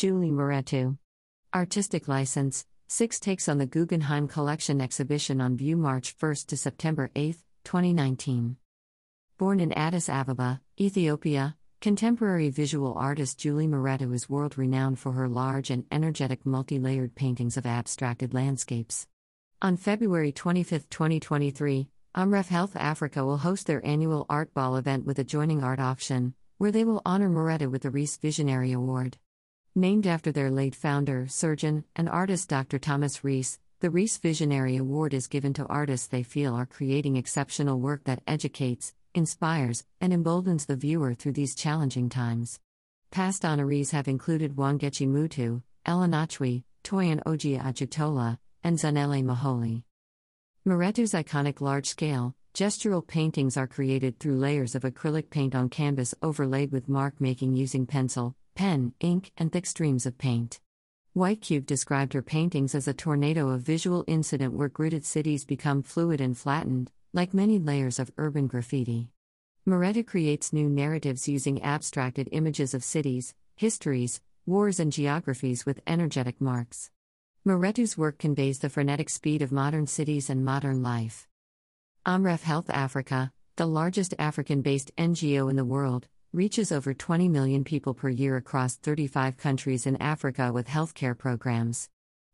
Julie Mehretu. Artistic license 6 takes on the Guggenheim Collection exhibition on view March 1 to September 8, 2019. Born in Addis Ababa, Ethiopia, contemporary visual artist Julie Mehretu is world renowned for her large and energetic multi layered paintings of abstracted landscapes. On February 25, 2023, Amref Health Africa will host their annual Art Ball event with adjoining art auction, where they will honor Mehretu with the Rees Visionary Award. Named after their late founder, surgeon, and artist Dr. Thomas Rees, the Rees Visionary Award is given to artists they feel are creating exceptional work that educates, inspires, and emboldens the viewer through these challenging times. Past honorees have included Wangechi Mutu, El Anatsui, Toyin Ojih Odutola, and Zanele Muholi. Mehretu's iconic large scale, gestural paintings are created through layers of acrylic paint on canvas overlaid with mark making using pencil, pen, ink, and thick streams of paint. White Cube described her paintings as a tornado of visual incident where gridded cities become fluid and flattened, like many layers of urban graffiti. Mehretu creates new narratives using abstracted images of cities, histories, wars, and geographies with energetic marks. Mehretu's work conveys the frenetic speed of modern cities and modern life. Amref Health Africa, the largest African based NGO in the world, reaches over 20 million people per year across 35 countries in Africa with healthcare programs.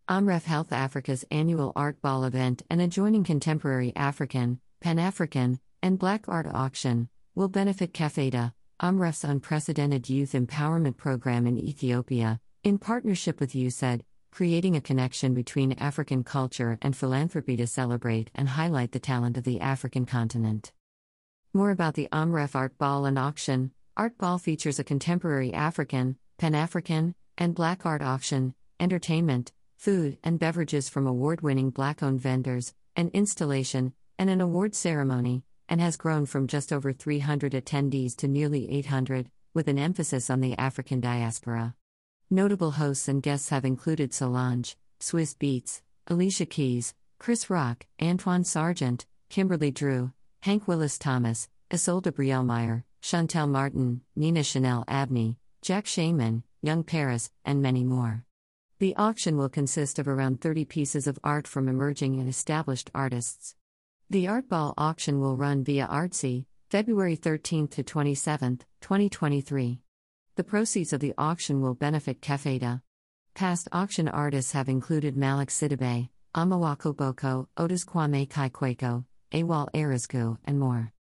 Amref Health Africa's annual Art Ball event and adjoining contemporary African, Pan African, and Black art auction will benefit Kefeta, Amref's unprecedented youth empowerment program in Ethiopia, in partnership with USAID, creating a connection between African culture and philanthropy to celebrate and highlight the talent of the African continent. More about the Amref Art Ball and Auction Art Ball features a contemporary African, Pan African, and Black art auction, entertainment, food and beverages from award winning Black owned vendors, an installation, and an award ceremony, and has grown from just over 300 attendees to nearly 800, with an emphasis on the African diaspora. Notable hosts and guests have included Solange, Swizz Beatz, Alicia Keys, Chris Rock, Antwaun Sargent, Kimberly Drew, Hank Willis Thomas, Isolde Brielmeier, Shantell Martin, Nina Chanel Abney, Jack Shaman, Young Paris, and many more. The auction will consist of around 30 pieces of art from emerging and established artists. The Art Ball auction will run via Artsy, February 13 to 27, 2023. The proceeds of the auction will benefit Kefeta. Past auction artists have included Malick Sidibé, Amoako Boafo, Otis Kwame Kaikweko, Awol Erizku, and more.